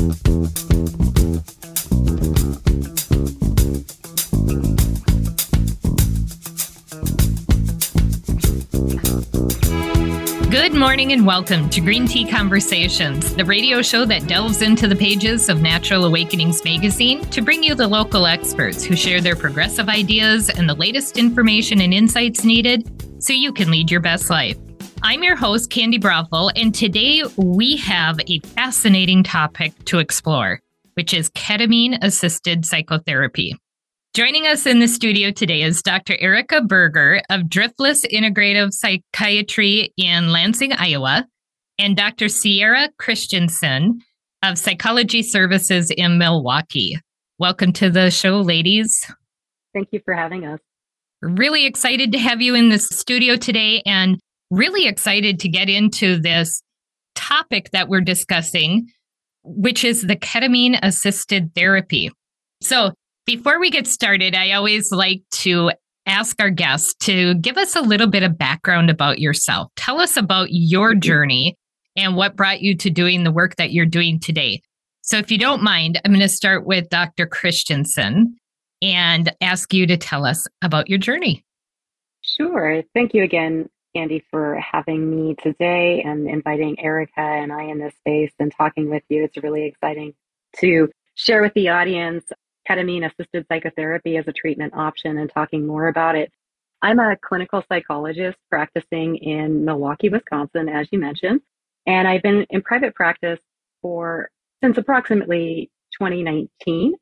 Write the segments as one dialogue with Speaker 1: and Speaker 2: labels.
Speaker 1: Good morning and welcome to Green Tea Conversations, the radio show that delves into the pages of Natural Awakenings magazine to bring you the local experts who share their progressive ideas and the latest information and insights needed so you can lead your best life. I'm your host, Candy Brothel, and today we have a fascinating topic to explore, which is ketamine assisted psychotherapy. Joining us in the studio today is Dr. Erica Burger of Driftless Integrative Psychiatry in Lansing, Iowa, and Dr. Ciara Christensen of Psychology Services in Milwaukee. Welcome to the show, ladies.
Speaker 2: Thank you for having us.
Speaker 1: Really excited to have you in the studio today and really excited to get into this topic that we're discussing, which is the ketamine assisted therapy. So, before we get started, I always like to ask our guests to give us a little bit of background about yourself. Tell us about your mm-hmm. journey and what brought you to doing the work that you're doing today. So, if you don't mind, I'm going to start with Dr. Christensen and ask you to tell us about your journey.
Speaker 2: Sure. Thank you again, Andy, for having me today and inviting Erica and I in this space and talking with you. It's really exciting to share with the audience ketamine assisted psychotherapy as a treatment option and talking more about it. I'm a clinical psychologist practicing in Milwaukee, Wisconsin, as you mentioned, and I've been in private practice for since approximately 2019.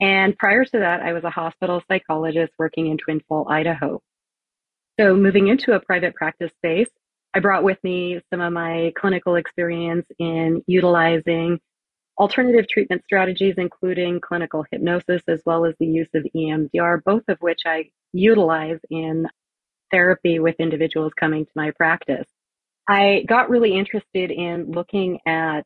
Speaker 2: And prior to that, I was a hospital psychologist working in Twin Falls, Idaho. So moving into a private practice space, I brought with me some of my clinical experience in utilizing alternative treatment strategies, including clinical hypnosis, as well as the use of EMDR, both of which I utilize in therapy with individuals coming to my practice. I got really interested in looking at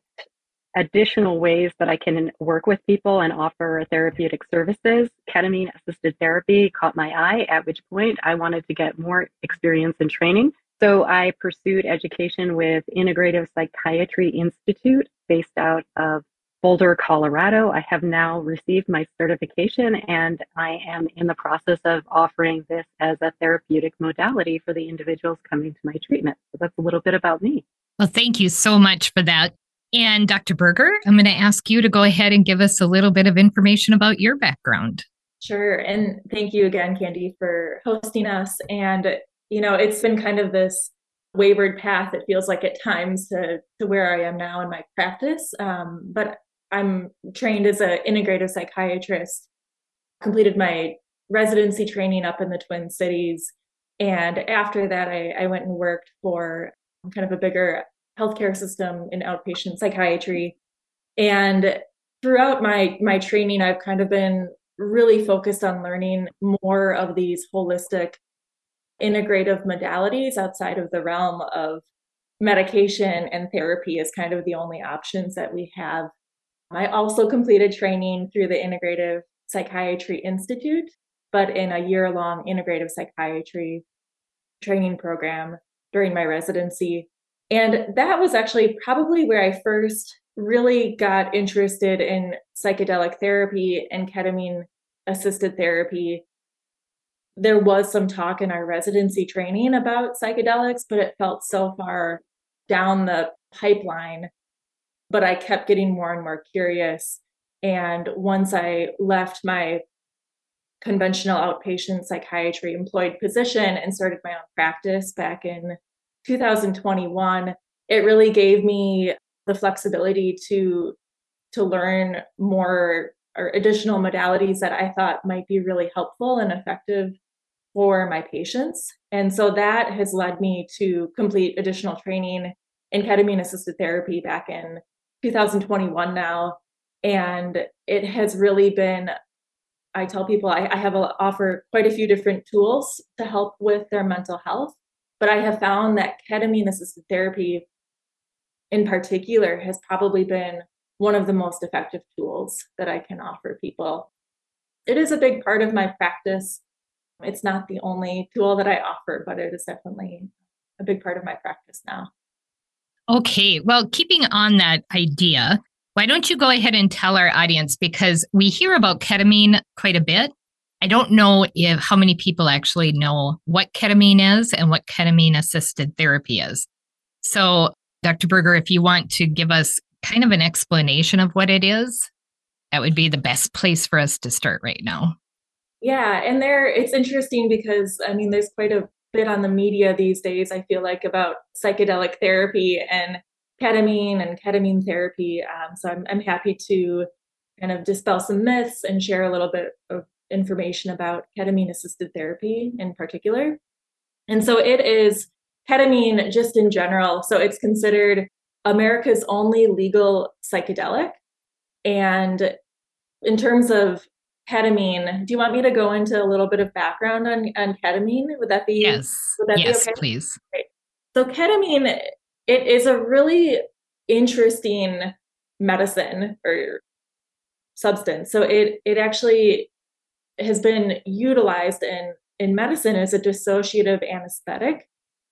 Speaker 2: additional ways that I can work with people and offer therapeutic services. Ketamine assisted therapy caught my eye, at which point I wanted to get more experience and training. So I pursued education with Integrative Psychiatry Institute based out of Boulder, Colorado. I have now received my certification and I am in the process of offering this as a therapeutic modality for the individuals coming to my treatment. So that's a little bit about me.
Speaker 1: Well, thank you so much for that. And Dr. Burger, I'm going to ask you to go ahead and give us a little bit of information about your background.
Speaker 3: Sure. And thank you again, Candy, for hosting us. And, you know, it's been kind of this wayward path, it feels like at times, to, to where I am now in my practice. Um, but I'm trained as an integrative psychiatrist, completed my residency training up in the Twin Cities. And after that, I, I went and worked for kind of a bigger healthcare system in outpatient psychiatry. And throughout my my training, I've kind of been really focused on learning more of these holistic integrative modalities outside of the realm of medication and therapy is kind of the only options that we have I also completed training through the Integrative Psychiatry Institute, but in a year long integrative psychiatry training program during my residency. And that was actually probably where I first really got interested in psychedelic therapy and ketamine assisted therapy. There was some talk in our residency training about psychedelics, but it felt so far down the pipeline but I kept getting more and more curious. And once I left my conventional outpatient psychiatry employed position and started my own practice back in 2021, it really gave me the flexibility to to learn more or additional modalities that I thought might be really helpful and effective for my patients. And so that has led me to complete additional training in ketamine assisted therapy back in 2021 now and it has really been i tell people i, I have a, offer quite a few different tools to help with their mental health but i have found that ketamine assisted therapy in particular has probably been one of the most effective tools that i can offer people it is a big part of my practice it's not the only tool that i offer but it is definitely a big part of my practice now
Speaker 1: Okay. Well, keeping on that idea, Why don't you go ahead and tell our audience because we hear about ketamine quite a bit. I don't know if how many people actually know what ketamine is and what ketamine assisted therapy is. So, Dr. Burger, if you want to give us kind of an explanation of what it is, that would be the best place for us to start right now.
Speaker 3: Yeah, and there it's interesting because I mean there's quite a bit on the media these days I feel like about psychedelic therapy and ketamine and ketamine therapy. Um, so I'm, I'm happy to kind of dispel some myths and share a little bit of information about ketamine assisted therapy in particular. And so it is ketamine just in general. So it's considered America's only legal psychedelic. And in terms of ketamine, do you want me to go into a little bit of background on, on ketamine? Would that be
Speaker 1: yes? That yes, be okay? please.
Speaker 3: So ketamine it is a really interesting medicine or substance. So it it actually has been utilized in in medicine as a dissociative anesthetic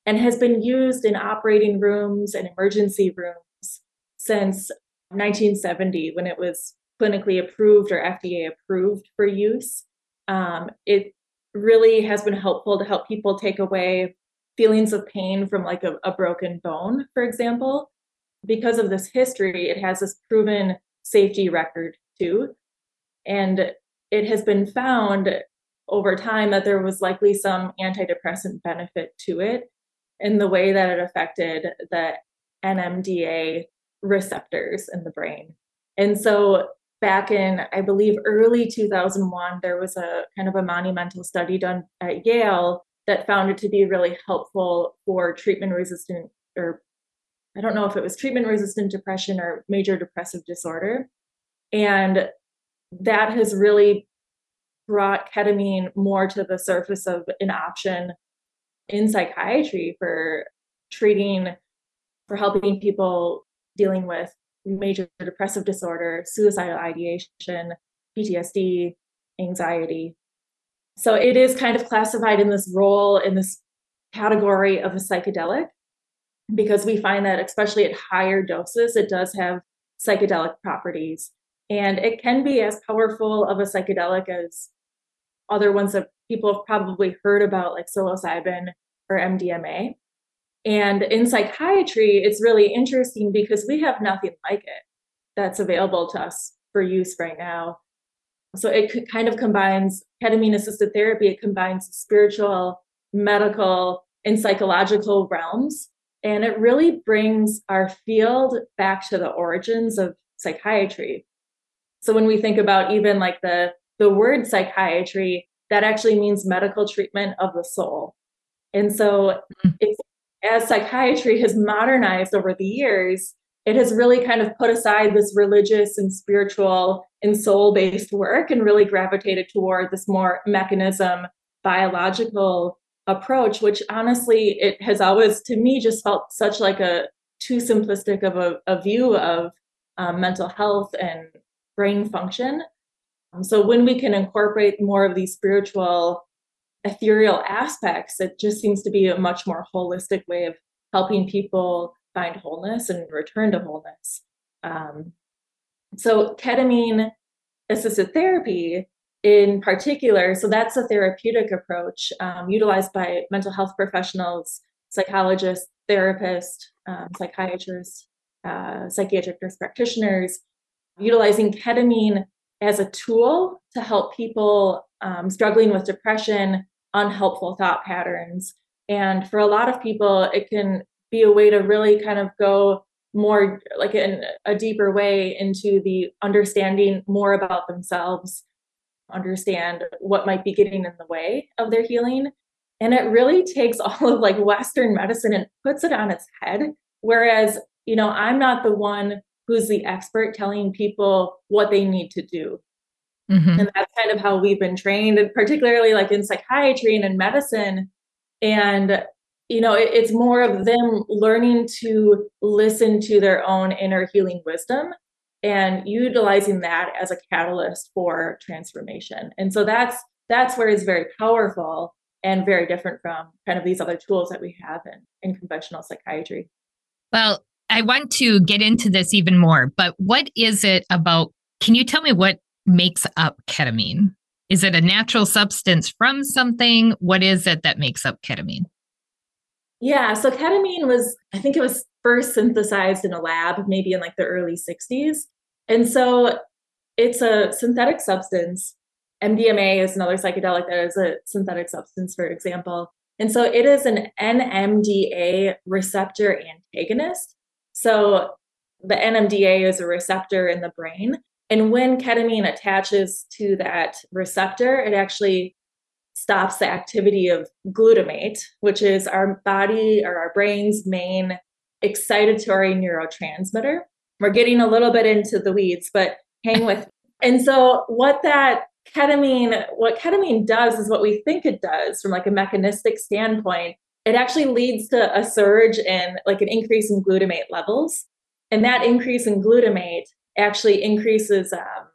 Speaker 3: and has been used in operating rooms and emergency rooms since 1970 when it was clinically approved or FDA approved for use. Um, it really has been helpful to help people take away feelings of pain from like a, a broken bone, for example. Because of this history, it has this proven safety record too. And it has been found over time that there was likely some antidepressant benefit to it in the way that it affected the NMDA receptors in the brain. And so back in, I believe, early 2001, there was a kind of a monumental study done at Yale that found it to be really helpful for treatment resistant or I don't know if it was treatment resistant depression or major depressive disorder. And that has really brought ketamine more to the surface of an option in psychiatry for treating, for helping people dealing with major depressive disorder, suicidal ideation, PTSD, anxiety. So it is kind of classified in this role, in this category of a psychedelic, because we find that, especially at higher doses, it does have psychedelic properties. And it can be as powerful of a psychedelic as other ones that people have probably heard about, like psilocybin or MDMA. And in psychiatry, it's really interesting because we have nothing like it that's available to us for use right now. So it kind of combines ketamine assisted therapy, it combines spiritual, medical, and psychological realms. And it really brings our field back to the origins of psychiatry. So when we think about even like the, the word psychiatry, that actually means medical treatment of the soul. And so mm-hmm. as psychiatry has modernized over the years, it has really kind of put aside this religious and spiritual and soul based work and really gravitated toward this more mechanism biological approach which honestly it has always to me just felt such like a too simplistic of a, a view of um, mental health and brain function um, so when we can incorporate more of these spiritual ethereal aspects it just seems to be a much more holistic way of helping people find wholeness and return to wholeness. Um, so, ketamine assisted therapy in particular, so that's a therapeutic approach um, utilized by mental health professionals, psychologists, therapists, um, psychiatrists, uh, psychiatric nurse practitioners, utilizing ketamine as a tool to help people um, struggling with depression, unhelpful thought patterns. And for a lot of people, it can be a way to really kind of go more like in a deeper way into the understanding more about themselves understand what might be getting in the way of their healing and it really takes all of like western medicine and puts it on its head whereas you know i'm not the one who's the expert telling people what they need to do. Mm-hmm. and that's kind of how we've been trained and particularly like in psychiatry and in medicine. And you know it, it's more of them learning to listen to their own inner healing wisdom and utilizing that as a catalyst for transformation. And so that's that's where it's very powerful and very different from kind of these other tools that we have in, in conventional psychiatry.
Speaker 1: Well I want to get into this even more, but what is it about? Can you tell me what makes up ketamine? Is it a natural substance from something? What is it that makes up ketamine?
Speaker 3: Yeah, so ketamine was, I think it was first synthesized in a lab, maybe in like the early 60s. And so it's a synthetic substance. MDMA is another psychedelic that is a synthetic substance, for example. And so it is an NMDA receptor antagonist. So the NMDA is a receptor in the brain. And when ketamine attaches to that receptor, it actually stops the activity of glutamate, which is our body or our brain's main excitatory neurotransmitter. We're getting a little bit into the weeds, but hang with. And so, what that ketamine, what ketamine does is what we think it does from like a mechanistic standpoint. It actually leads to a surge in like an increase in glutamate levels. And that increase in glutamate actually increases um,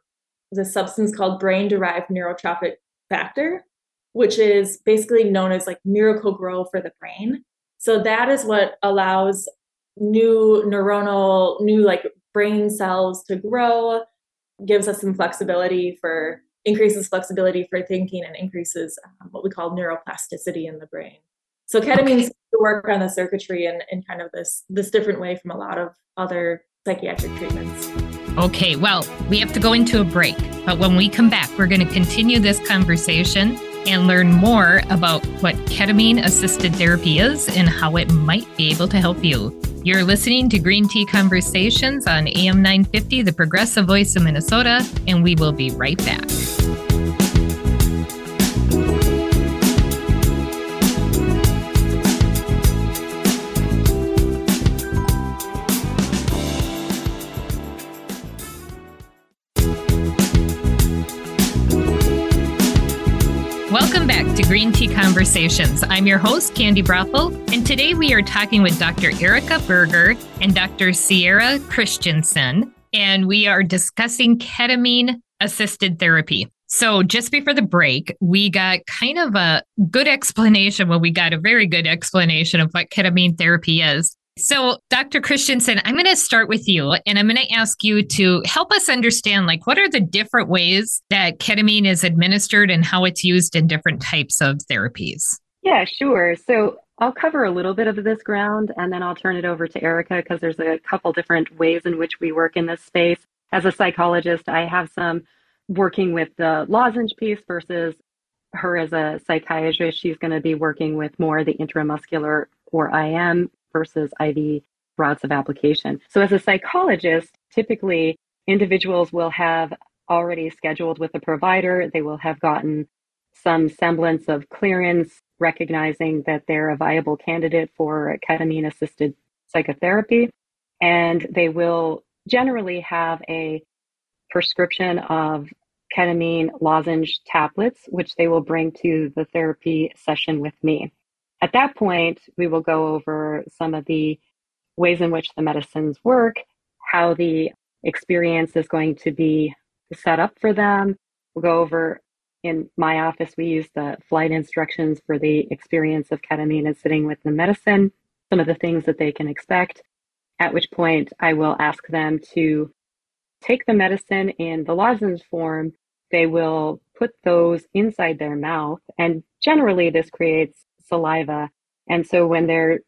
Speaker 3: the substance called brain derived neurotrophic factor, which is basically known as like Miracle-Gro for the brain. So that is what allows new neuronal, new like brain cells to grow, gives us some flexibility for increases flexibility for thinking and increases um, what we call neuroplasticity in the brain. So ketamine okay. to work on the circuitry in, in kind of this this different way from a lot of other psychiatric treatments.
Speaker 1: Okay, well, we have to go into a break, but when we come back, we're going to continue this conversation and learn more about what ketamine assisted therapy is and how it might be able to help you. You're listening to Green Tea Conversations on AM 950, the progressive voice of Minnesota, and we will be right back. Welcome back to Green Tea Conversations. I'm your host, Candy Brothel, and today we are talking with Dr. Erica Burger and Dr. Ciara Christensen, and we are discussing ketamine assisted therapy. So, just before the break, we got kind of a good explanation. Well, we got a very good explanation of what ketamine therapy is. So, Dr. Christensen, I'm going to start with you and I'm going to ask you to help us understand like what are the different ways that ketamine is administered and how it's used in different types of therapies?
Speaker 2: Yeah, sure. So, I'll cover a little bit of this ground and then I'll turn it over to Erica because there's a couple different ways in which we work in this space. As a psychologist, I have some working with the lozenge piece versus her as a psychiatrist. She's going to be working with more the intramuscular or IM versus IV routes of application. So, as a psychologist, typically individuals will have already scheduled with a provider, they will have gotten some semblance of clearance, recognizing that they're a viable candidate for ketamine assisted psychotherapy. And they will generally have a prescription of ketamine lozenge tablets, which they will bring to the therapy session with me. At that point, we will go over some of the ways in which the medicines work, how the experience is going to be set up for them. We'll go over in my office, we use the flight instructions for the experience of ketamine and sitting with the medicine, some of the things that they can expect. At which point, I will ask them to take the medicine in the lozenge form. They will put those inside their mouth, and generally, this creates saliva. And so when they're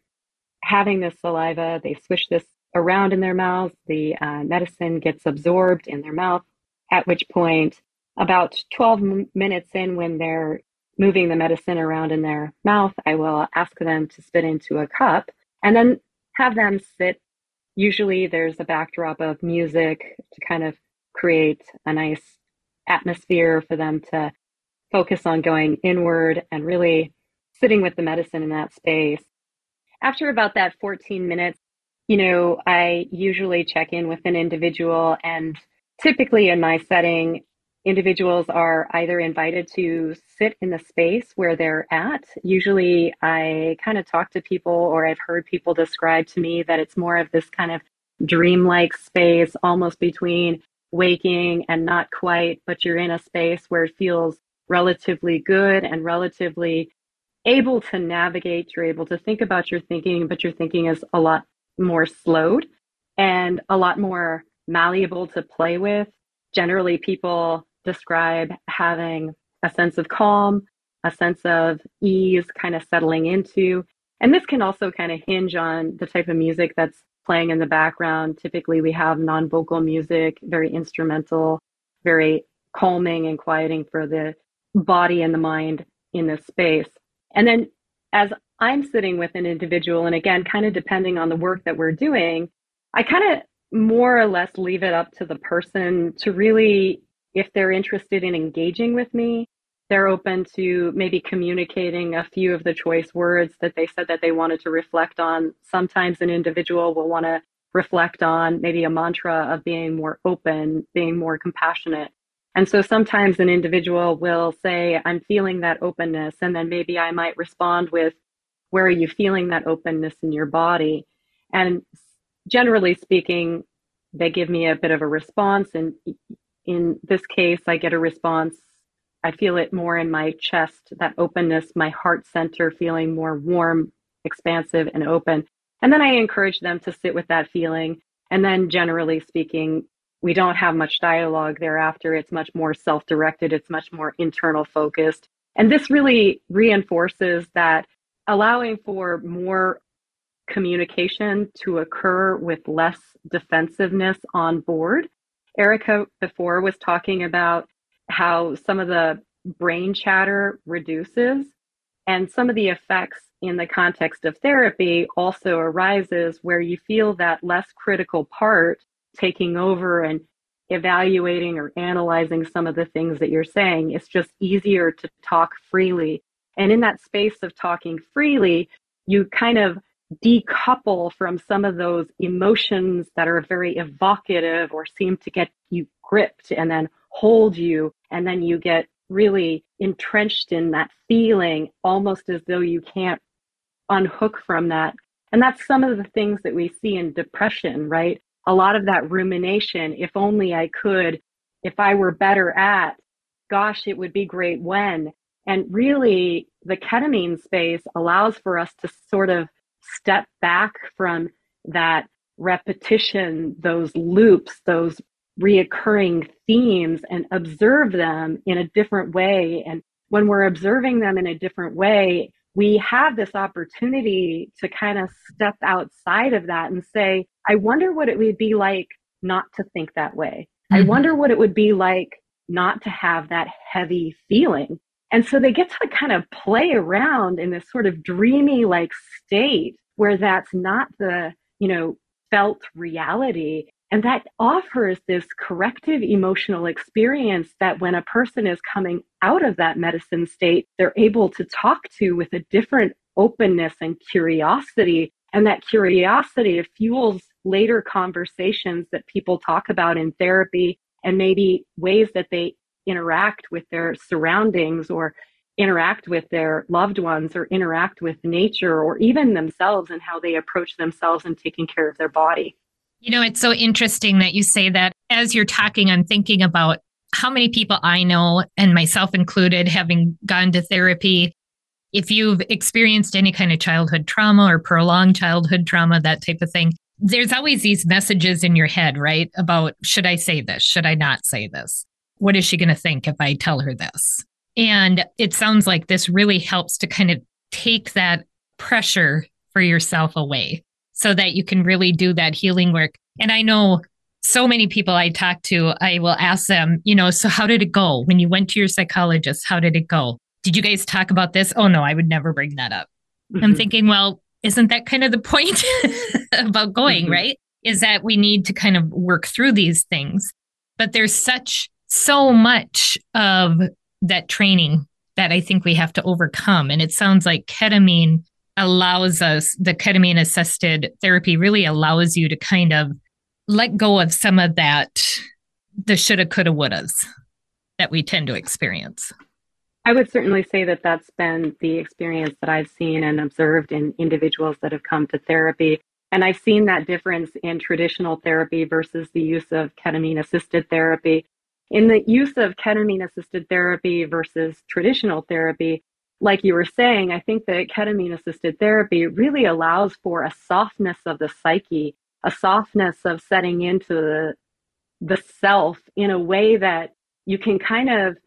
Speaker 2: having this saliva, they swish this around in their mouth. The uh, medicine gets absorbed in their mouth, at which point, about 12 m- minutes in, when they're moving the medicine around in their mouth, I will ask them to spit into a cup and then have them sit. Usually, there's a backdrop of music to kind of create a nice atmosphere for them to focus on going inward and really sitting with the medicine in that space. After about that 14 minutes, you know, I usually check in with an individual, and typically in my setting, individuals are either invited to sit in the space where they're at. Usually, I kind of talk to people, or I've heard people describe to me that it's more of this kind of dreamlike space, almost between waking and not quite, but you're in a space where it feels relatively good and relatively able to navigate, you're able to think about your thinking, but your thinking is a lot more slowed. and a lot more malleable to play with. Generally, people describe having a sense of calm, a sense of ease kind of settling into. And this can also kind of hinge on the type of music that's playing in the background. Typically, we have non vocal music, very instrumental, very calming and quieting for the body and the mind in this space. And then as I'm sitting with an individual, and again, kind of depending on the work that we're doing, I kind of more or less leave it up to the person to really, if they're interested in engaging with me, they're open to maybe communicating a few of the choice words that they said that they wanted to reflect on. Sometimes an individual will want to reflect on maybe a mantra of being more open, being more compassionate. And so sometimes an individual will say, I'm feeling that openness. And then maybe I might respond with, Where are you feeling that openness in your body? And generally speaking, they give me a bit of a response. And in this case, I get a response. I feel it more in my chest, that openness, my heart center feeling more warm, expansive, and open. And then I encourage them to sit with that feeling. And then, generally speaking, we don't have much dialogue thereafter. It's much more self directed, it's much more internal focused. And this really reinforces that allowing for more communication to occur with less defensiveness on board. Erica before was talking about how some of the brain chatter reduces and some of the effects in the context of therapy also arises where you feel that less critical part taking over and evaluating or analyzing some of the things that you're saying. It's just easier to talk freely. And in that space of talking freely, you kind of decouple from some of those emotions that are very evocative or seem to get you gripped and then hold you. And then you get really entrenched in that feeling almost as though you can't unhook from that. And that's some of the things that we see in depression, right? A lot of that rumination, if only I could, if I were better at, gosh, it would be great when. And really, the ketamine space allows for us to sort of step back from that repetition, those loops, those reoccurring themes, and observe them in a different way. And when we're observing them in a different way, we have this opportunity to kind of step outside of that and say, I wonder what it would be like not to think that way. Mm-hmm. I wonder what it would be like not to have that heavy feeling. And so they get to kind of play around in this sort of dreamy like state where that's not the, you know, felt reality. And that offers this corrective emotional experience that when a person is coming out of that medicine state, they're able to talk to with a different openness and curiosity. And that curiosity fuels later conversations that people talk about in therapy and maybe ways that they interact with their surroundings or interact with their loved ones or interact with nature or even themselves and how they approach themselves and taking care of their body.
Speaker 1: You know, it's so interesting that you say that. As you're talking, I'm thinking about how many people I know, and myself included, having gone to therapy. If you've experienced any kind of childhood trauma or prolonged childhood trauma, that type of thing, there's always these messages in your head, right? About should I say this? Should I not say this? What is she going to think if I tell her this? And it sounds like this really helps to kind of take that pressure for yourself away so that you can really do that healing work. And I know so many people I talk to, I will ask them, you know, so how did it go when you went to your psychologist? How did it go? Did you guys talk about this? Oh, no, I would never bring that up. Mm-hmm. I'm thinking, well, isn't that kind of the point about going, mm-hmm. right? Is that we need to kind of work through these things. But there's such, so much of that training that I think we have to overcome. And it sounds like ketamine allows us, the ketamine assisted therapy really allows you to kind of let go of some of that, the shoulda, coulda, wouldas that we tend to experience.
Speaker 2: I would certainly say that that's been the experience that I've seen and observed in individuals that have come to therapy. And I've seen that difference in traditional therapy versus the use of ketamine assisted therapy. In the use of ketamine assisted therapy versus traditional therapy, like you were saying, I think that ketamine assisted therapy really allows for a softness of the psyche a softness of setting into the, the self in a way that you can kind of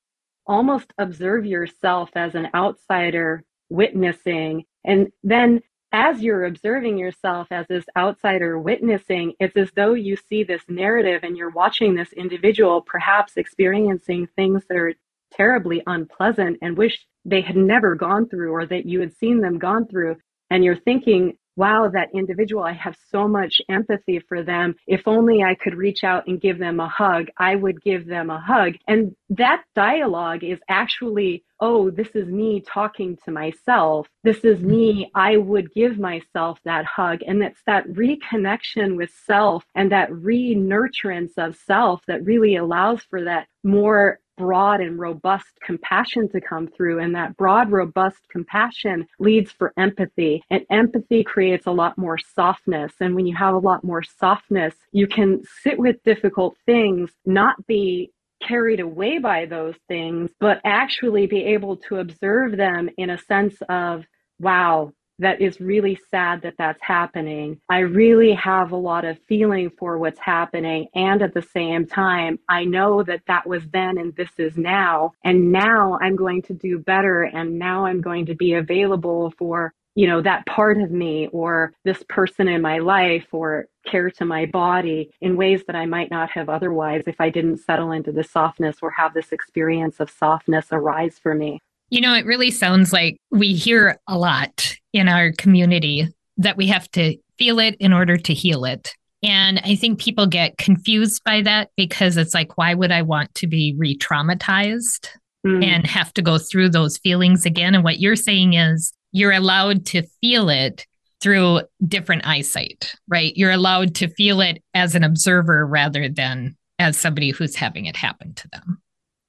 Speaker 2: almost observe yourself as an outsider witnessing. And then as you're observing yourself as this outsider witnessing, it's as though you see this narrative and you're watching this individual perhaps experiencing things that are terribly unpleasant and wish they had never gone through or that you had seen them gone through. And you're thinking, wow, that individual, I have so much empathy for them. If only I could reach out and give them a hug, I would give them a hug. And that dialogue is actually, oh, this is me talking to myself. This is me. I would give myself that hug. And it's that reconnection with self and that re nurturance of self that really allows for that more broad and robust compassion to come through. And that broad, robust compassion leads for empathy. And empathy creates a lot more softness. And when you have a lot more softness, you can sit with difficult things, not be carried away by those things, but actually be able to observe them in a sense of, wow, that is really sad that that's happening. I really have a lot of feeling for what's happening. And at the same time, I know that that was then and this is now. And now I'm going to do better. And now I'm going to be available for, you know, that part of me or this person in my life or care to my body in ways that I might not have otherwise if I didn't settle into the softness or have this experience of softness arise for me.
Speaker 1: You know, it really sounds like we hear a lot in our community that we have to feel it in order to heal it. And I think people get confused by that because it's like, why would I want to be re traumatized mm. and have to go through those feelings again? And what you're saying is you're allowed to feel it through different eyesight, right? You're allowed to feel it as an observer rather than as somebody who's having it happen to them.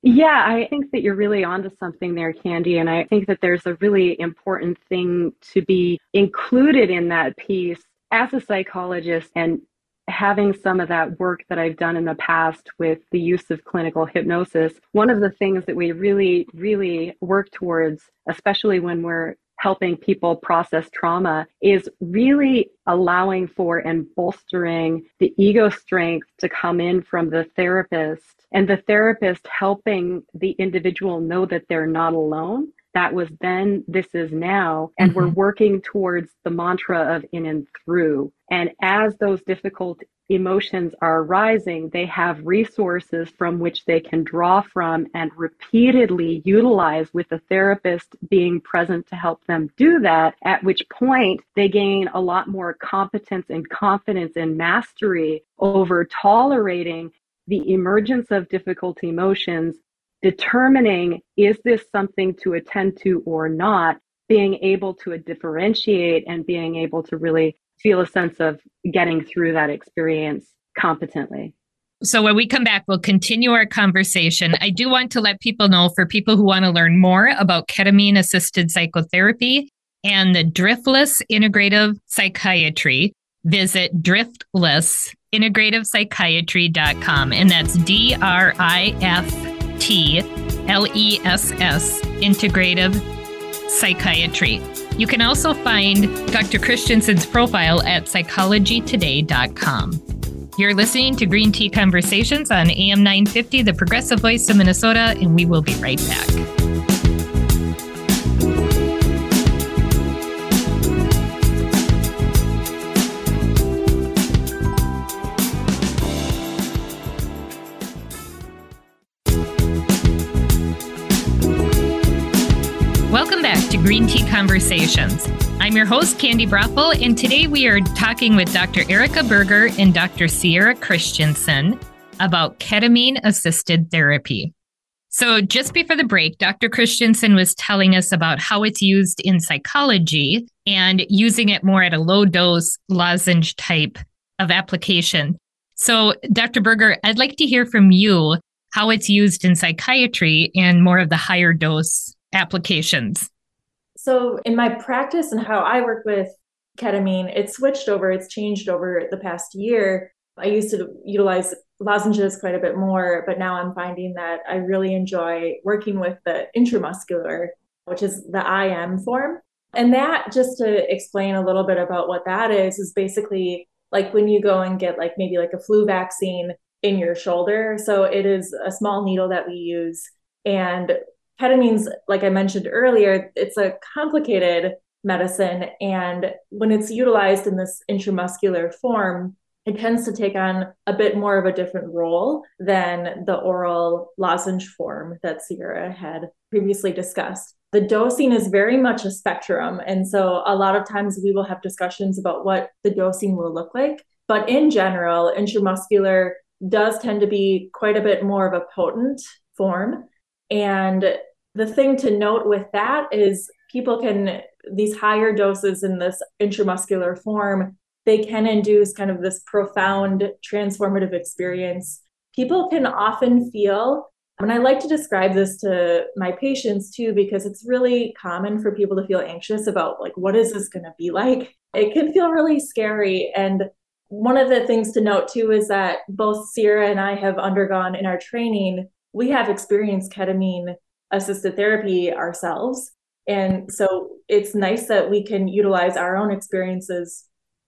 Speaker 2: Yeah, I think that you're really onto something there, Candy. And I think that there's a really important thing to be included in that piece as a psychologist and having some of that work that I've done in the past with the use of clinical hypnosis. One of the things that we really, really work towards, especially when we're helping people process trauma is really allowing for and bolstering the ego strength to come in from the therapist and the therapist helping the individual know that they're not alone. That was then, this is now. And mm-hmm. we're working towards the mantra of in and through. And as those difficult emotions are arising, they have resources from which they can draw from and repeatedly utilize with the therapist being present to help them do that, at which point they gain a lot more competence and confidence and mastery over tolerating the emergence of difficult emotions, determining is this something to attend to or not, being able to differentiate and being able to really feel a sense of getting through that experience competently.
Speaker 1: So, when we come back, we'll continue our conversation. I do want to let people know for people who want to learn more about ketamine assisted psychotherapy and the driftless integrative psychiatry, visit driftlessintegrativepsychiatry.com. And that's D R I F T L E S S, integrative psychiatry. You can also find Dr. Christensen's profile at psychologytoday.com. You're listening to Green Tea Conversations on AM 950, the progressive voice of Minnesota, and we will be right back. Green Tea Conversations. I'm your host, Candy Brothel, and today we are talking with Dr. Erica Burger and Dr. Ciara Christensen about ketamine assisted therapy. So, just before the break, Dr. Christensen was telling us about how it's used in psychology and using it more at a low dose lozenge type of application. So, Dr. Burger, I'd like to hear from you how it's used in psychiatry and more of the higher dose applications.
Speaker 3: So, in my practice and how I work with ketamine, it's switched over, it's changed over the past year. I used to utilize lozenges quite a bit more, but now I'm finding that I really enjoy working with the intramuscular, which is the IM form. And that, just to explain a little bit about what that is, is basically like when you go and get like maybe like a flu vaccine in your shoulder. So it is a small needle that we use. And ketamine's, like I mentioned earlier, it's a complicated medicine. And when it's utilized in this intramuscular form, it tends to take on a bit more of a different role than the oral lozenge form that Ciara had previously discussed. The dosing is very much a spectrum. And so a lot of times we will have discussions about what the dosing will look like. But in general, intramuscular does tend to be quite a bit more of a potent form. And the thing to note with that is people can, these higher doses in this intramuscular form, they can induce kind of this profound transformative experience. People can often feel, and I like to describe this to my patients too, because it's really common for people to feel anxious about, like, what is this going to be like? It can feel really scary. And one of the things to note too is that both Ciara and I have undergone in our training, we have experienced ketamine assisted therapy ourselves. And so it's nice that we can utilize our own experiences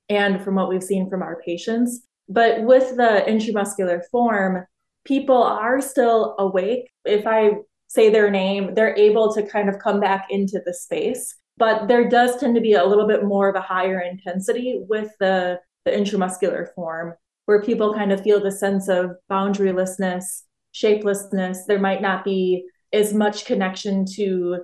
Speaker 3: and from what we've seen from our patients. But with the intramuscular form, people are still awake. If I say their name, they're able to kind of come back into the space. But there does tend to be a little bit more of a higher intensity with the the intramuscular form, where people kind of feel the sense of boundarylessness, shapelessness. There might not be as much connection to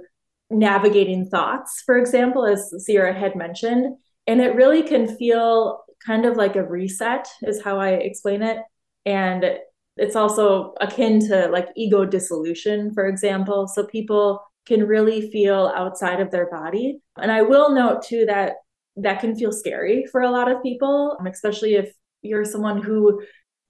Speaker 3: navigating thoughts, for example, as Ciara had mentioned. And it really can feel kind of like a reset, is how I explain it. And it's also akin to like ego dissolution, for example. So people can really feel outside of their body. And I will note too that that can feel scary for a lot of people, especially if you're someone who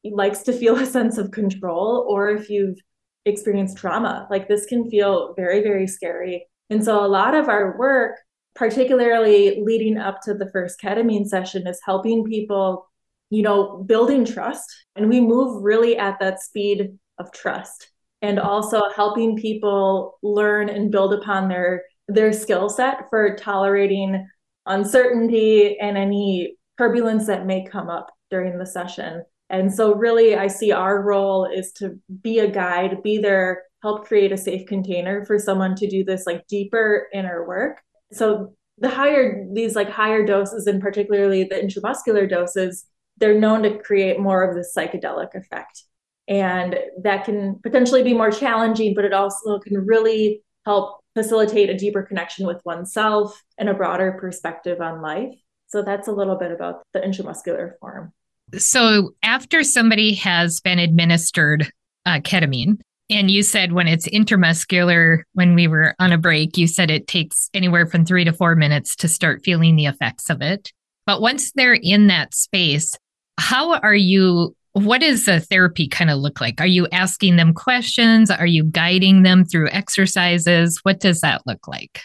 Speaker 3: likes to feel a sense of control or if you've experienced trauma. Like this can feel very, very scary. And so a lot of our work, particularly leading up to the first ketamine session, is helping people, you know, building trust. And we move really at that speed of trust and also helping people learn and build upon their their skill set for tolerating uncertainty and any turbulence that may come up during the session. And so, really, I see our role is to be a guide, be there, help create a safe container for someone to do this like deeper inner work. So, the higher these like higher doses, and particularly the intramuscular doses, they're known to create more of this psychedelic effect. And that can potentially be more challenging, but it also can really help facilitate a deeper connection with oneself and a broader perspective on life. So that's a little bit about the intramuscular form.
Speaker 1: So after somebody has been administered uh, ketamine, and you said when it's intramuscular, when we were on a break, you said it takes anywhere from three to four minutes to start feeling the effects of it. But once they're in that space, how are you what does the therapy kind of look like? Are you asking them questions? Are you guiding them through exercises? What does that look like?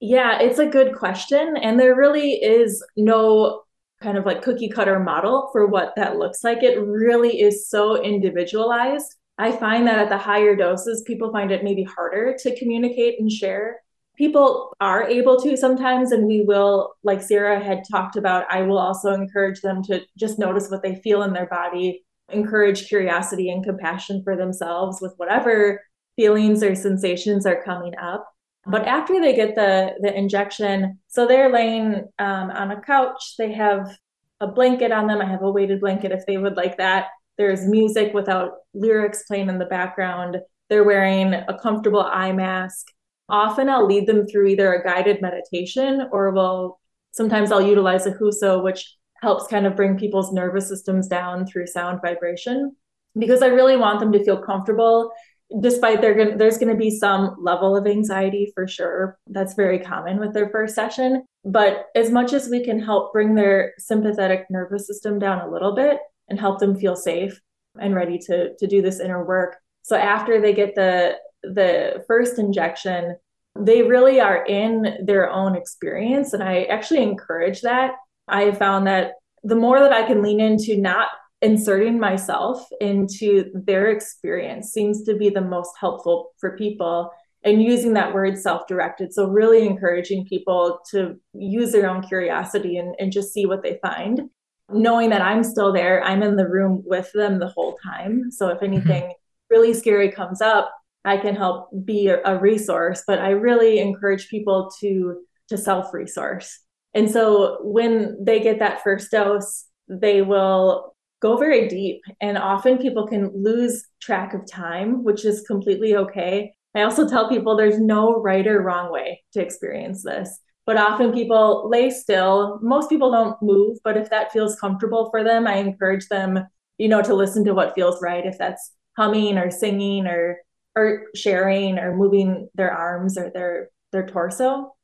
Speaker 3: Yeah, it's a good question. And there really is no kind of like cookie cutter model for what that looks like. It really is so individualized. I find that at the higher doses, people find it maybe harder to communicate and share people are able to sometimes and we will like Ciara had talked about i will also encourage them to just notice what they feel in their body encourage curiosity and compassion for themselves with whatever feelings or sensations are coming up but after they get the the injection so they're laying um, on a couch they have a blanket on them i have a weighted blanket if they would like that there's music without lyrics playing in the background they're wearing a comfortable eye mask often I'll lead them through either a guided meditation or will sometimes I'll utilize a HUSO, which helps kind of bring people's nervous systems down through sound vibration because I really want them to feel comfortable. Despite there, there's going to be some level of anxiety for sure. That's very common with their first session. But as much as we can help bring their sympathetic nervous system down a little bit and help them feel safe and ready to, to do this inner work. So after they get the the first injection, they really are in their own experience. And I actually encourage that. I found that the more that I can lean into not inserting myself into their experience seems to be the most helpful for people and using that word self-directed so really encouraging people to use their own curiosity and, and just see what they find knowing that I'm still there, I'm in the room with them the whole time. So if mm-hmm. anything mm-hmm. really scary comes up, I can help be a, resource. But I really encourage people to to self resource. And so when they get that first dose, they will go very deep. And often people can lose track of time, which is completely okay. I also tell people there's no right or wrong way to experience this but often people lay still. Most people don't move, but if that feels comfortable for them, I encourage them, you know, to listen to what feels right. If that's humming or singing or or sharing or moving their arms or their their torso.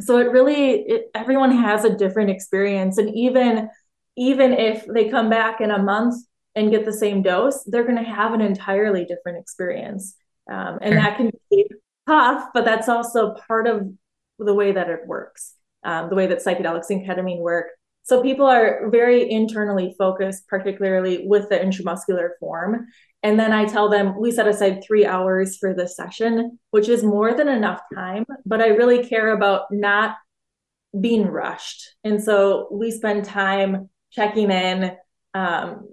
Speaker 3: So it really it, everyone has a different experience, and even even if they come back in a month and get the same dose, they're going to have an entirely different experience, um, and sure. that can be tough. But that's also part of the way that it works, um, the way that psychedelics and ketamine work. So people are very internally focused, particularly with the intramuscular form. And then I tell them we set aside three hours for this session, which is more than enough time. But I really care about not being rushed. And so we spend time checking in, um,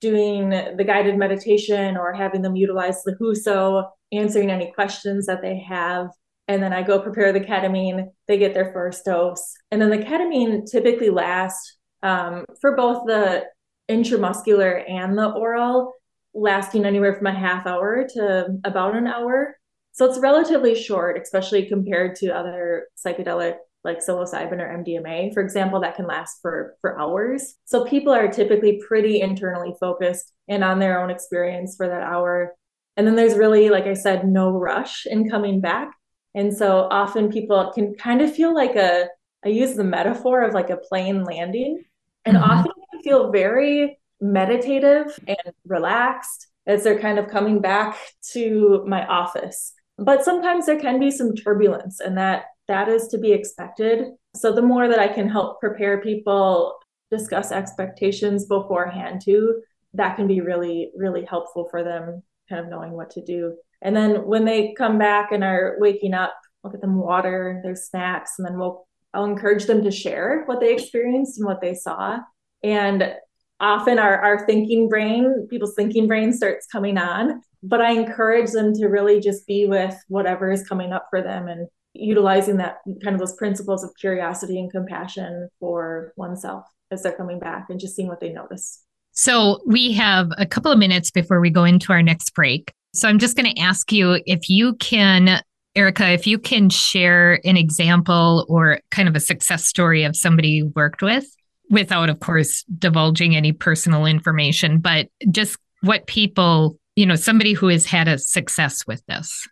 Speaker 3: doing the guided meditation or having them utilize the HUSO, answering any questions that they have and then I go prepare the ketamine. They get their first dose, and then the ketamine typically lasts um, for both the intramuscular and the oral, lasting anywhere from a half hour to about an hour. So it's relatively short, especially compared to other psychedelic like psilocybin or MDMA, for example, that can last for for hours. So people are typically pretty internally focused and on their own experience for that hour. And then there's really, like I said, no rush in coming back. And so often people can kind of feel like a, I use the metaphor of like a plane landing, and mm-hmm. often feel very meditative and relaxed as they're kind of coming back to my office. But sometimes there can be some turbulence, and that that is to be expected. So the more that I can help prepare people, discuss expectations beforehand too, that can be really, really helpful for them kind of knowing what to do. And then when they come back and are waking up, I'll get them water, their snacks, and then we'll I'll encourage them to share what they experienced and what they saw. And often our, our thinking brain, people's thinking brain starts coming on. But I encourage them to really just be with whatever is coming up for them and utilizing that kind of those principles of curiosity and compassion for oneself as they're coming back and just seeing what they notice.
Speaker 1: So we have a couple of minutes before we go into our next break. So I'm just going to ask you if you can, Erica, if you can share an example or kind of a success story of somebody you worked with without, of course, divulging any personal information, but just what people, you know, somebody who has had a success with this.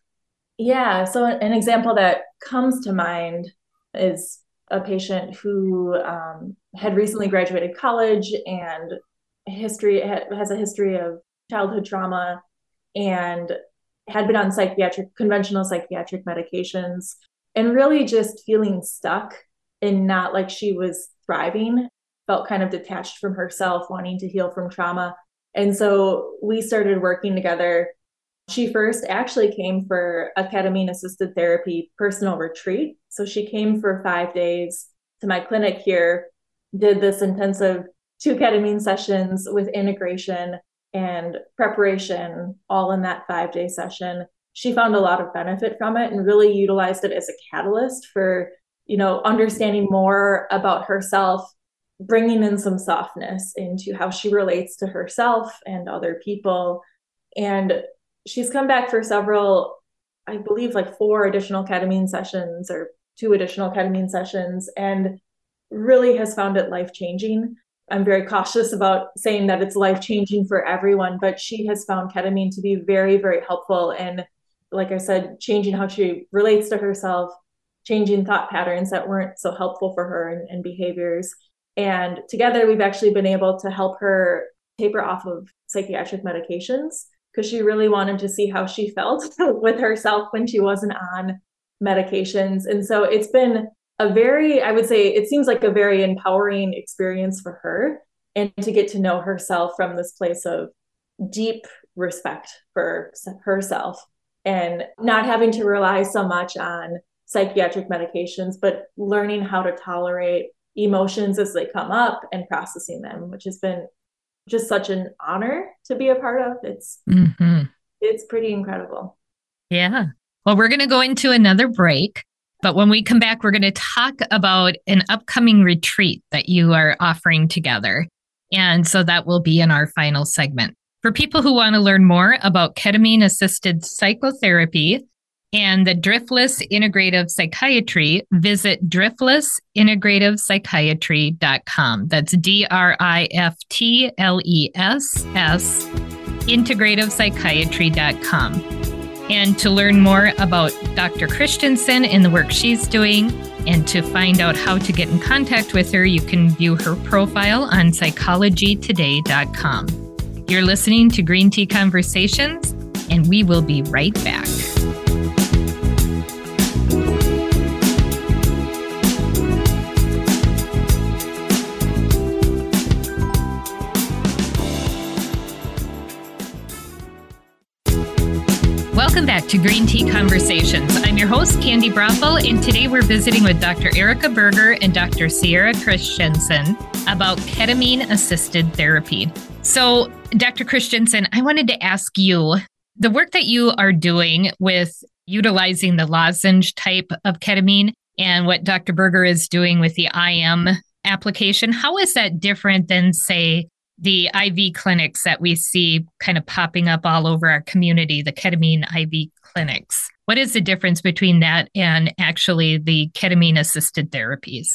Speaker 3: Yeah. So an example that comes to mind is a patient who um, had recently graduated college and history has a history of childhood trauma and had been on psychiatric, conventional psychiatric medications, and really just feeling stuck and not like she was thriving, felt kind of detached from herself, wanting to heal from trauma. And so we started working together. She first actually came for a ketamine assisted therapy personal retreat. So she came for five days to my clinic here, did this intensive two ketamine sessions with integration and preparation all in that five day session she found a lot of benefit from it and really utilized it as a catalyst for you know understanding more about herself bringing in some softness into how she relates to herself and other people and she's come back for several i believe like four additional ketamine sessions or two additional ketamine sessions and really has found it life changing I'm very cautious about saying that it's life changing for everyone, but she has found ketamine to be very, very helpful. And like I said, changing how she relates to herself, changing thought patterns that weren't so helpful for her and, and behaviors. And together, we've actually been able to help her taper off of psychiatric medications because she really wanted to see how she felt with herself when she wasn't on medications. And so it's been a very, I would say, it seems like a very empowering experience for her and to get to know herself from this place of deep respect for herself and not having to rely so much on psychiatric medications, but learning how to tolerate emotions as they come up and processing them, which has been just such an honor to be a part of. It's mm-hmm. it's pretty incredible.
Speaker 1: Yeah. Well, we're going to go into another break, but when we come back, we're going to talk about an upcoming retreat that you are offering together. And so that will be in our final segment. For people who want to learn more about ketamine assisted psychotherapy, and the Driftless Integrative Psychiatry, visit driftlessintegrativepsychiatry.com. That's D R I F T L E S S, integrativepsychiatry.com. And to learn more about Dr. Christensen and the work she's doing, and to find out how to get in contact with her, you can view her profile on psychologytoday.com. You're listening to Green Tea Conversations, and we will be right back. Welcome back to Green Tea Conversations. I'm your host, Candi Broeffle, and today we're visiting with Dr. Erica Burger and Dr. Ciara Christensen about ketamine assisted therapy. So, Dr. Christensen, I wanted to ask you the work that you are doing with utilizing the lozenge type of ketamine and what Dr. Burger is doing with the IM application, how is that different than, say, the IV clinics that we see kind of popping up all over our community, the ketamine IV clinics. What is the difference between that and actually the ketamine assisted therapies?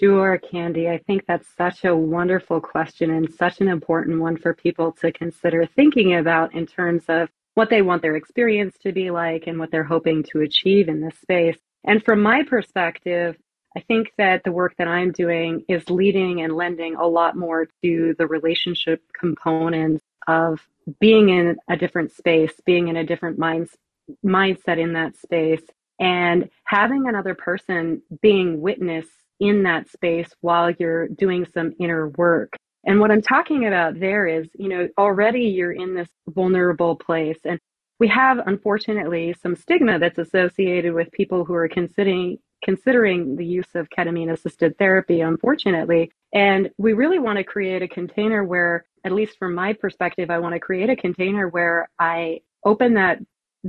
Speaker 2: Sure, Candi. I think that's such a wonderful question and such an important one for people to consider thinking about in terms of what they want their experience to be like and what they're hoping to achieve in this space. And from my perspective, I think that the work that I'm doing is leading and lending a lot more to the relationship components of being in a different space, being in a different mind, mindset in that space, and having another person being witness in that space while you're doing some inner work. And what I'm talking about there is, you know, already you're in this vulnerable place. And we have, unfortunately, some stigma that's associated with people who are considering considering the use of ketamine assisted therapy, unfortunately. And we really want to create a container where, at least from my perspective, I want to create a container where I open that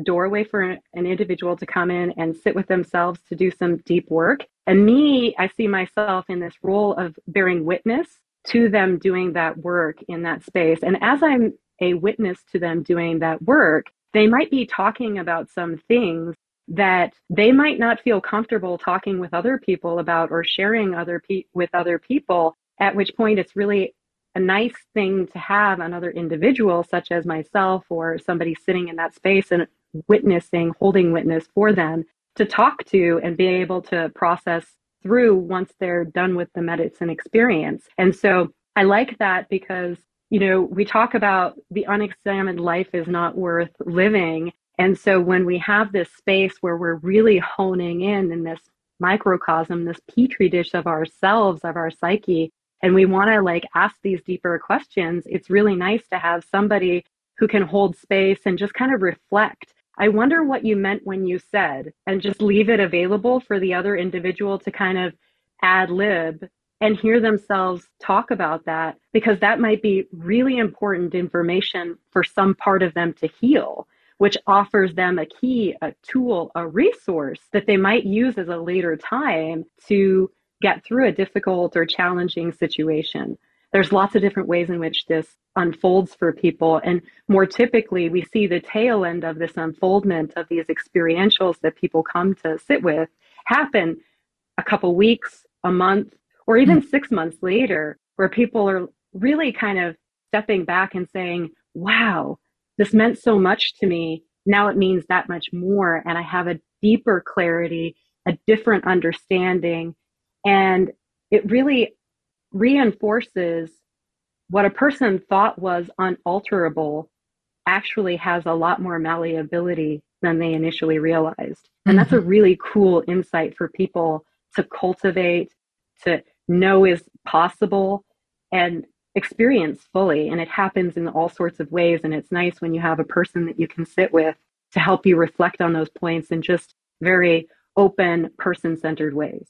Speaker 2: doorway for an individual to come in and sit with themselves to do some deep work. And me, I see myself in this role of bearing witness to them doing that work in that space. And as I'm a witness to them doing that work, they might be talking about some things that they might not feel comfortable talking with other people about or sharing other pe- with other people at which point it's really a nice thing to have another individual such as myself or somebody sitting in that space and witnessing holding witness for them to talk to and be able to process through once they're done with the medicine experience. And so i like that because you know we talk about the unexamined life is not worth living and so when we have this space where we're really honing in in this microcosm, this petri dish of ourselves, of our psyche, and we want to like ask these deeper questions, it's really nice to have somebody who can hold space and just kind of reflect. I wonder what you meant when you said, and just leave it available for the other individual to kind of ad lib and hear themselves talk about that because that might be really important information for some part of them to heal which offers them a key, a tool, a resource that they might use as a later time to get through a difficult or challenging situation. There's lots of different ways in which this unfolds for people. And more typically, we see the tail end of this unfoldment of these experientials that people come to sit with happen a couple weeks, a month, or even mm. six months later, where people are really kind of stepping back and saying, wow, this meant so much to me. Now it means that much more. And I have a deeper clarity, a different understanding. And it really reinforces what a person thought was unalterable actually has a lot more malleability than they initially realized. And that's a mm-hmm. really cool insight for people to cultivate, to know is possible. And experience fully. And it happens in all sorts of ways. And it's nice when you have a person that you can sit with to help you reflect on those points in just very open, person centered ways.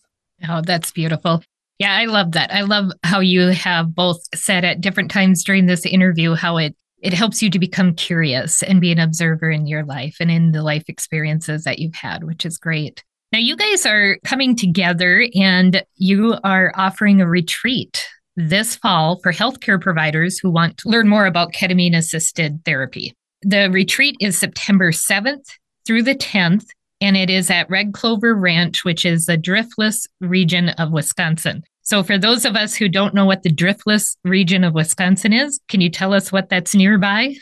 Speaker 1: Oh, that's beautiful. Yeah, I love that. I love how you have both said at different times during this interview how it it helps you to become curious and be an observer in your life and in the life experiences that you've had, which is great. Now, you guys are coming together and you are offering a retreat this fall for healthcare providers who want to learn more about ketamine assisted therapy. The retreat is September 7th through the 10th, and it is at Red Clover Ranch, which is the Driftless region of Wisconsin. So, for those of us who don't know what the Driftless region of Wisconsin is, can you tell us what that's nearby?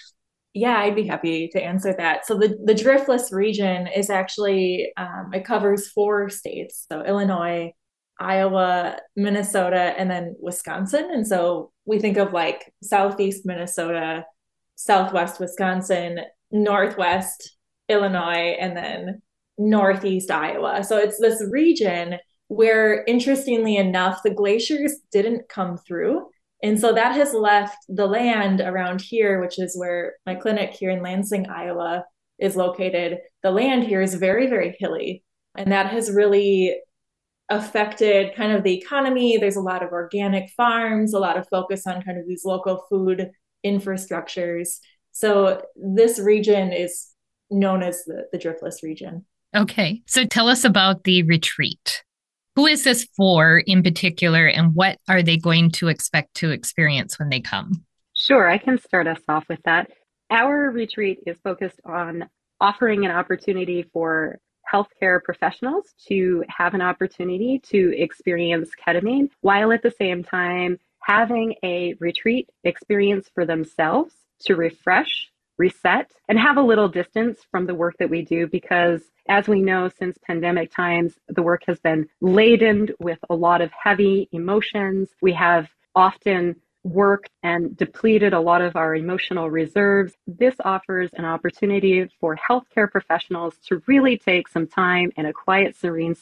Speaker 3: Yeah, I'd be happy to answer that. So, the, the Driftless region is actually, um, it covers four states. So, Illinois, Iowa, Minnesota, and then Wisconsin. And so we think of like Southeast Minnesota, Southwest Wisconsin, Northwest Illinois, and then Northeast Iowa. So it's this region where, interestingly enough, the glaciers didn't come through. And so that has left the land around here, which is where my clinic here in Lansing, Iowa is located. The land here is very, very hilly. And that has really affected kind of the economy. There's a lot of organic farms, a lot of focus on kind of these local food infrastructures. So this region is known as the, the driftless region.
Speaker 1: Okay. So tell us about the retreat. Who is this for in particular, and what are they going to expect to experience when they come?
Speaker 2: Sure, I can start us off with that. Our retreat is focused on offering an opportunity for healthcare professionals to have an opportunity to experience ketamine while at the same time having a retreat experience for themselves to refresh, reset, and have a little distance from the work that we do because as we know, since pandemic times, the work has been laden with a lot of heavy emotions. We have often worked and depleted a lot of our emotional reserves. This offers an opportunity for healthcare professionals to really take some time in a quiet, serene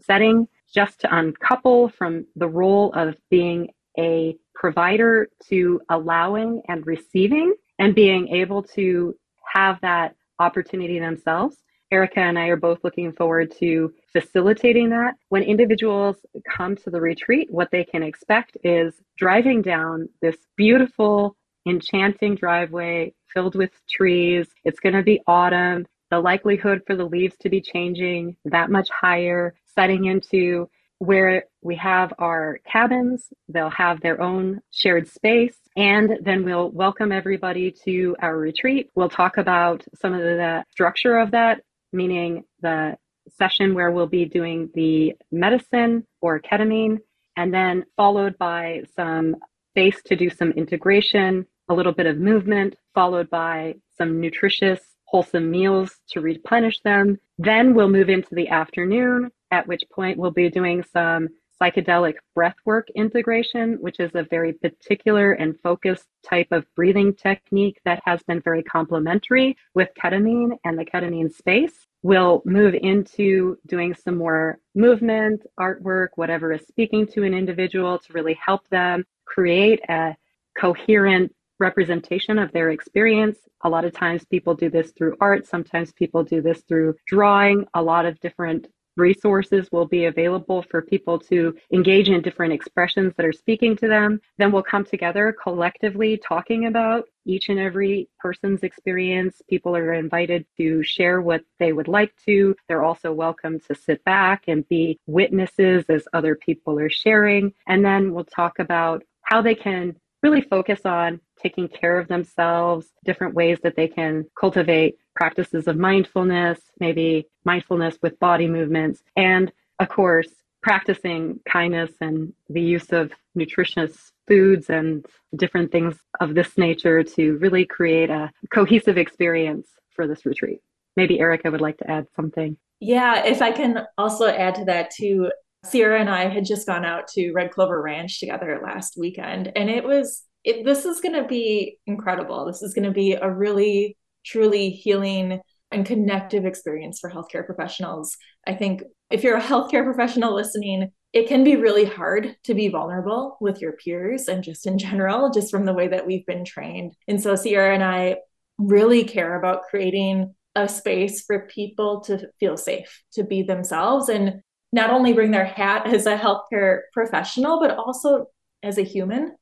Speaker 2: setting just to uncouple from the role of being a provider to allowing and receiving and being able to have that opportunity themselves Erica and I are both looking forward to facilitating that. When individuals come to the retreat, what they can expect is driving down this beautiful, enchanting driveway filled with trees. It's going to be autumn. The likelihood for the leaves to be changing that much higher, setting into where we have our cabins. They'll have their own shared space. And then we'll welcome everybody to our retreat. We'll talk about some of the structure of that meaning the session where we'll be doing the medicine or ketamine, and then followed by some space to do some integration, a little bit of movement, followed by some nutritious, wholesome meals to replenish them. Then we'll move into the afternoon, at which point we'll be doing some psychedelic breathwork integration, which is a very particular and focused type of breathing technique that has been very complementary with ketamine and the ketamine space. We'll move into doing some more movement, artwork, whatever is speaking to an individual to really help them create a coherent representation of their experience. A lot of times people do this through art. Sometimes people do this through drawing. A lot of different resources will be available for people to engage in different expressions that are speaking to them. Then we'll come together collectively talking about each and every person's experience. People are invited to share what they would like to. They're also welcome to sit back and be witnesses as other people are sharing. And then we'll talk about how they can really focus on taking care of themselves, different ways that they can cultivate practices of mindfulness, maybe mindfulness with body movements, and of course, practicing kindness and the use of nutritious foods and different things of this nature to really create a cohesive experience for this retreat. Maybe Erica would like to add something.
Speaker 3: Yeah, if I can also add to that too, Ciara and I had just gone out to Red Clover Ranch together last weekend, and it was it, this is going to be incredible. This is going to be a really truly healing and connective experience for healthcare professionals. I think if you're a healthcare professional listening, it can be really hard to be vulnerable with your peers and just in general, just from the way that we've been trained. And so Ciara and I really care about creating a space for people to feel safe, to be themselves. And not only bring their hat as a healthcare professional, but also as a human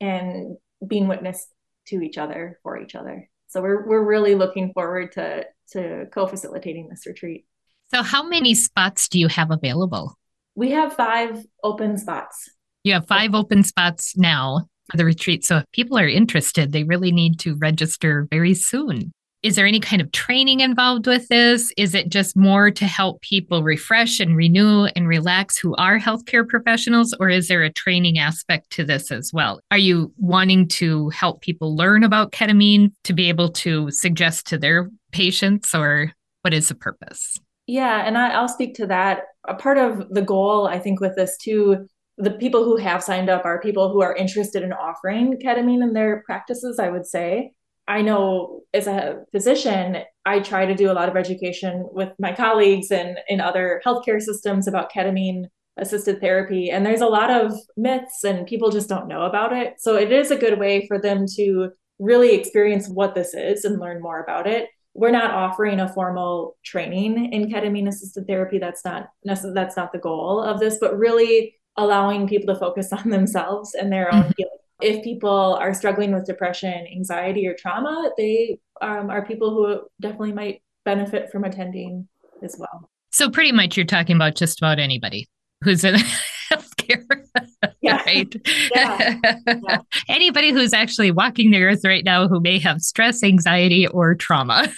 Speaker 3: and being witness to each other for each other. So we're we're really looking forward to to co-facilitating this retreat.
Speaker 1: So how many spots do you have available?
Speaker 3: We have five open spots.
Speaker 1: You have five open spots now for the retreat. So if people are interested, they really need to register very soon. Is there any kind of training involved with this? Is it just more to help people refresh and renew and relax who are healthcare professionals? Or is there a training aspect to this as well? Are you wanting to help people learn about ketamine to be able to suggest to their patients, or what is the purpose?
Speaker 3: Yeah, and I, will speak to that. A part of the goal, I think, with this too, the people who have signed up are people who are interested in offering ketamine in their practices, I would say. I know as a physician, I try to do a lot of education with my colleagues and in other healthcare systems about ketamine assisted therapy. And there's a lot of myths and people just don't know about it. So it is a good way for them to really experience what this is and learn more about it. We're not offering a formal training in ketamine assisted therapy. That's not that's not the goal of this, but really allowing people to focus on themselves and their own mm-hmm. healing if people are struggling with depression, anxiety, or trauma, they um, are people who definitely might benefit from attending as well.
Speaker 1: So, pretty much, you're talking about just about anybody who's in healthcare. Yeah. right. Yeah. yeah. Anybody who's actually walking the earth right now who may have stress, anxiety, or trauma.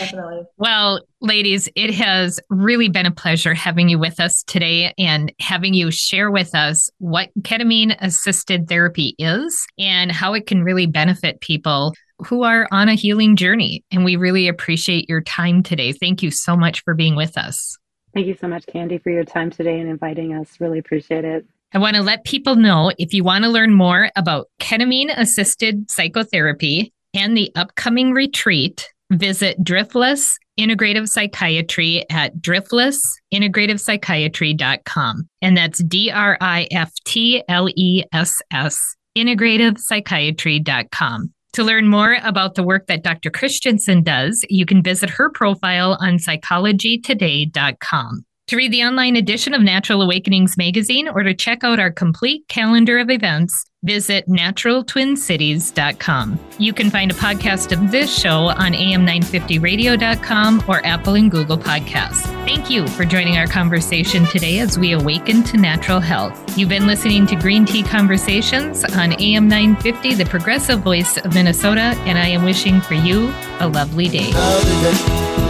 Speaker 3: Definitely.
Speaker 1: Well, ladies, it has really been a pleasure having you with us today and having you share with us what ketamine assisted therapy is and how it can really benefit people who are on a healing journey. And we really appreciate your time today. Thank you so much for being with us.
Speaker 2: Thank you so much, Candi, for your time today and inviting us. Really appreciate it.
Speaker 1: I want to let people know if you want to learn more about ketamine assisted psychotherapy and the upcoming retreat, visit Driftless Integrative Psychiatry at driftlessintegrativepsychiatry.com. And that's D R I F T L E S S, integrativepsychiatry.com. To learn more about the work that Dr. Christensen does, you can visit her profile on psychologytoday.com. To read the online edition of Natural Awakenings magazine or to check out our complete calendar of events, visit naturaltwincities.com. You can find a podcast of this show on am950radio.com or Apple and Google Podcasts. Thank you for joining our conversation today as we awaken to natural health. You've been listening to Green Tea Conversations on AM950, the progressive voice of Minnesota, and I am wishing for you a lovely day. Lovely day,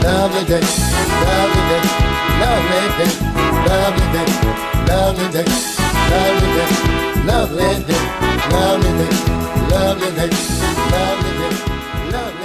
Speaker 1: lovely day, lovely day, lovely day, lovely day, lovely day, lovely day, lovely day lovely day, lovely day, lovely day, lovely.